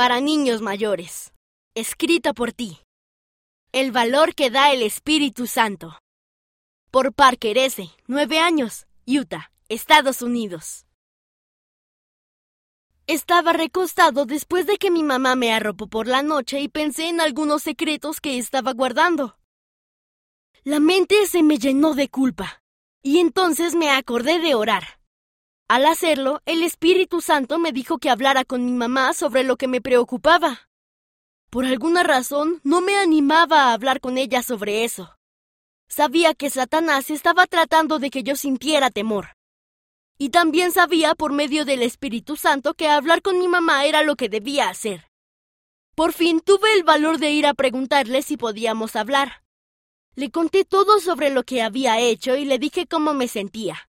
para niños mayores. Escrita por ti. El valor que da el Espíritu Santo. Por Parker S., 9 años, Utah, Estados Unidos. Estaba recostado después de que mi mamá me arropó por la noche y pensé en algunos secretos que estaba guardando. La mente se me llenó de culpa, y entonces me acordé de orar. Al hacerlo, el Espíritu Santo me dijo que hablara con mi mamá sobre lo que me preocupaba. Por alguna razón, no me animaba a hablar con ella sobre eso. Sabía que Satanás estaba tratando de que yo sintiera temor. Y también sabía por medio del Espíritu Santo que hablar con mi mamá era lo que debía hacer. Por fin tuve el valor de ir a preguntarle si podíamos hablar. Le conté todo sobre lo que había hecho y le dije cómo me sentía.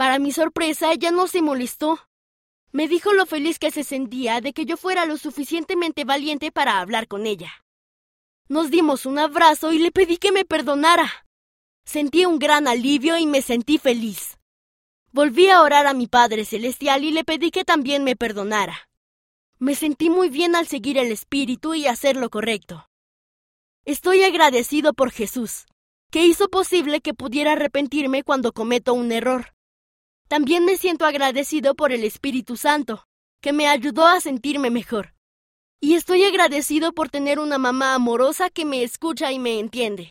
Para mi sorpresa, ella no se molestó. Me dijo lo feliz que se sentía de que yo fuera lo suficientemente valiente para hablar con ella. Nos dimos un abrazo y le pedí que me perdonara. Sentí un gran alivio y me sentí feliz. Volví a orar a mi Padre Celestial y le pedí que también me perdonara. Me sentí muy bien al seguir el Espíritu y hacer lo correcto. Estoy agradecido por Jesús, que hizo posible que pudiera arrepentirme cuando cometo un error. También me siento agradecido por el Espíritu Santo, que me ayudó a sentirme mejor. Y estoy agradecido por tener una mamá amorosa que me escucha y me entiende.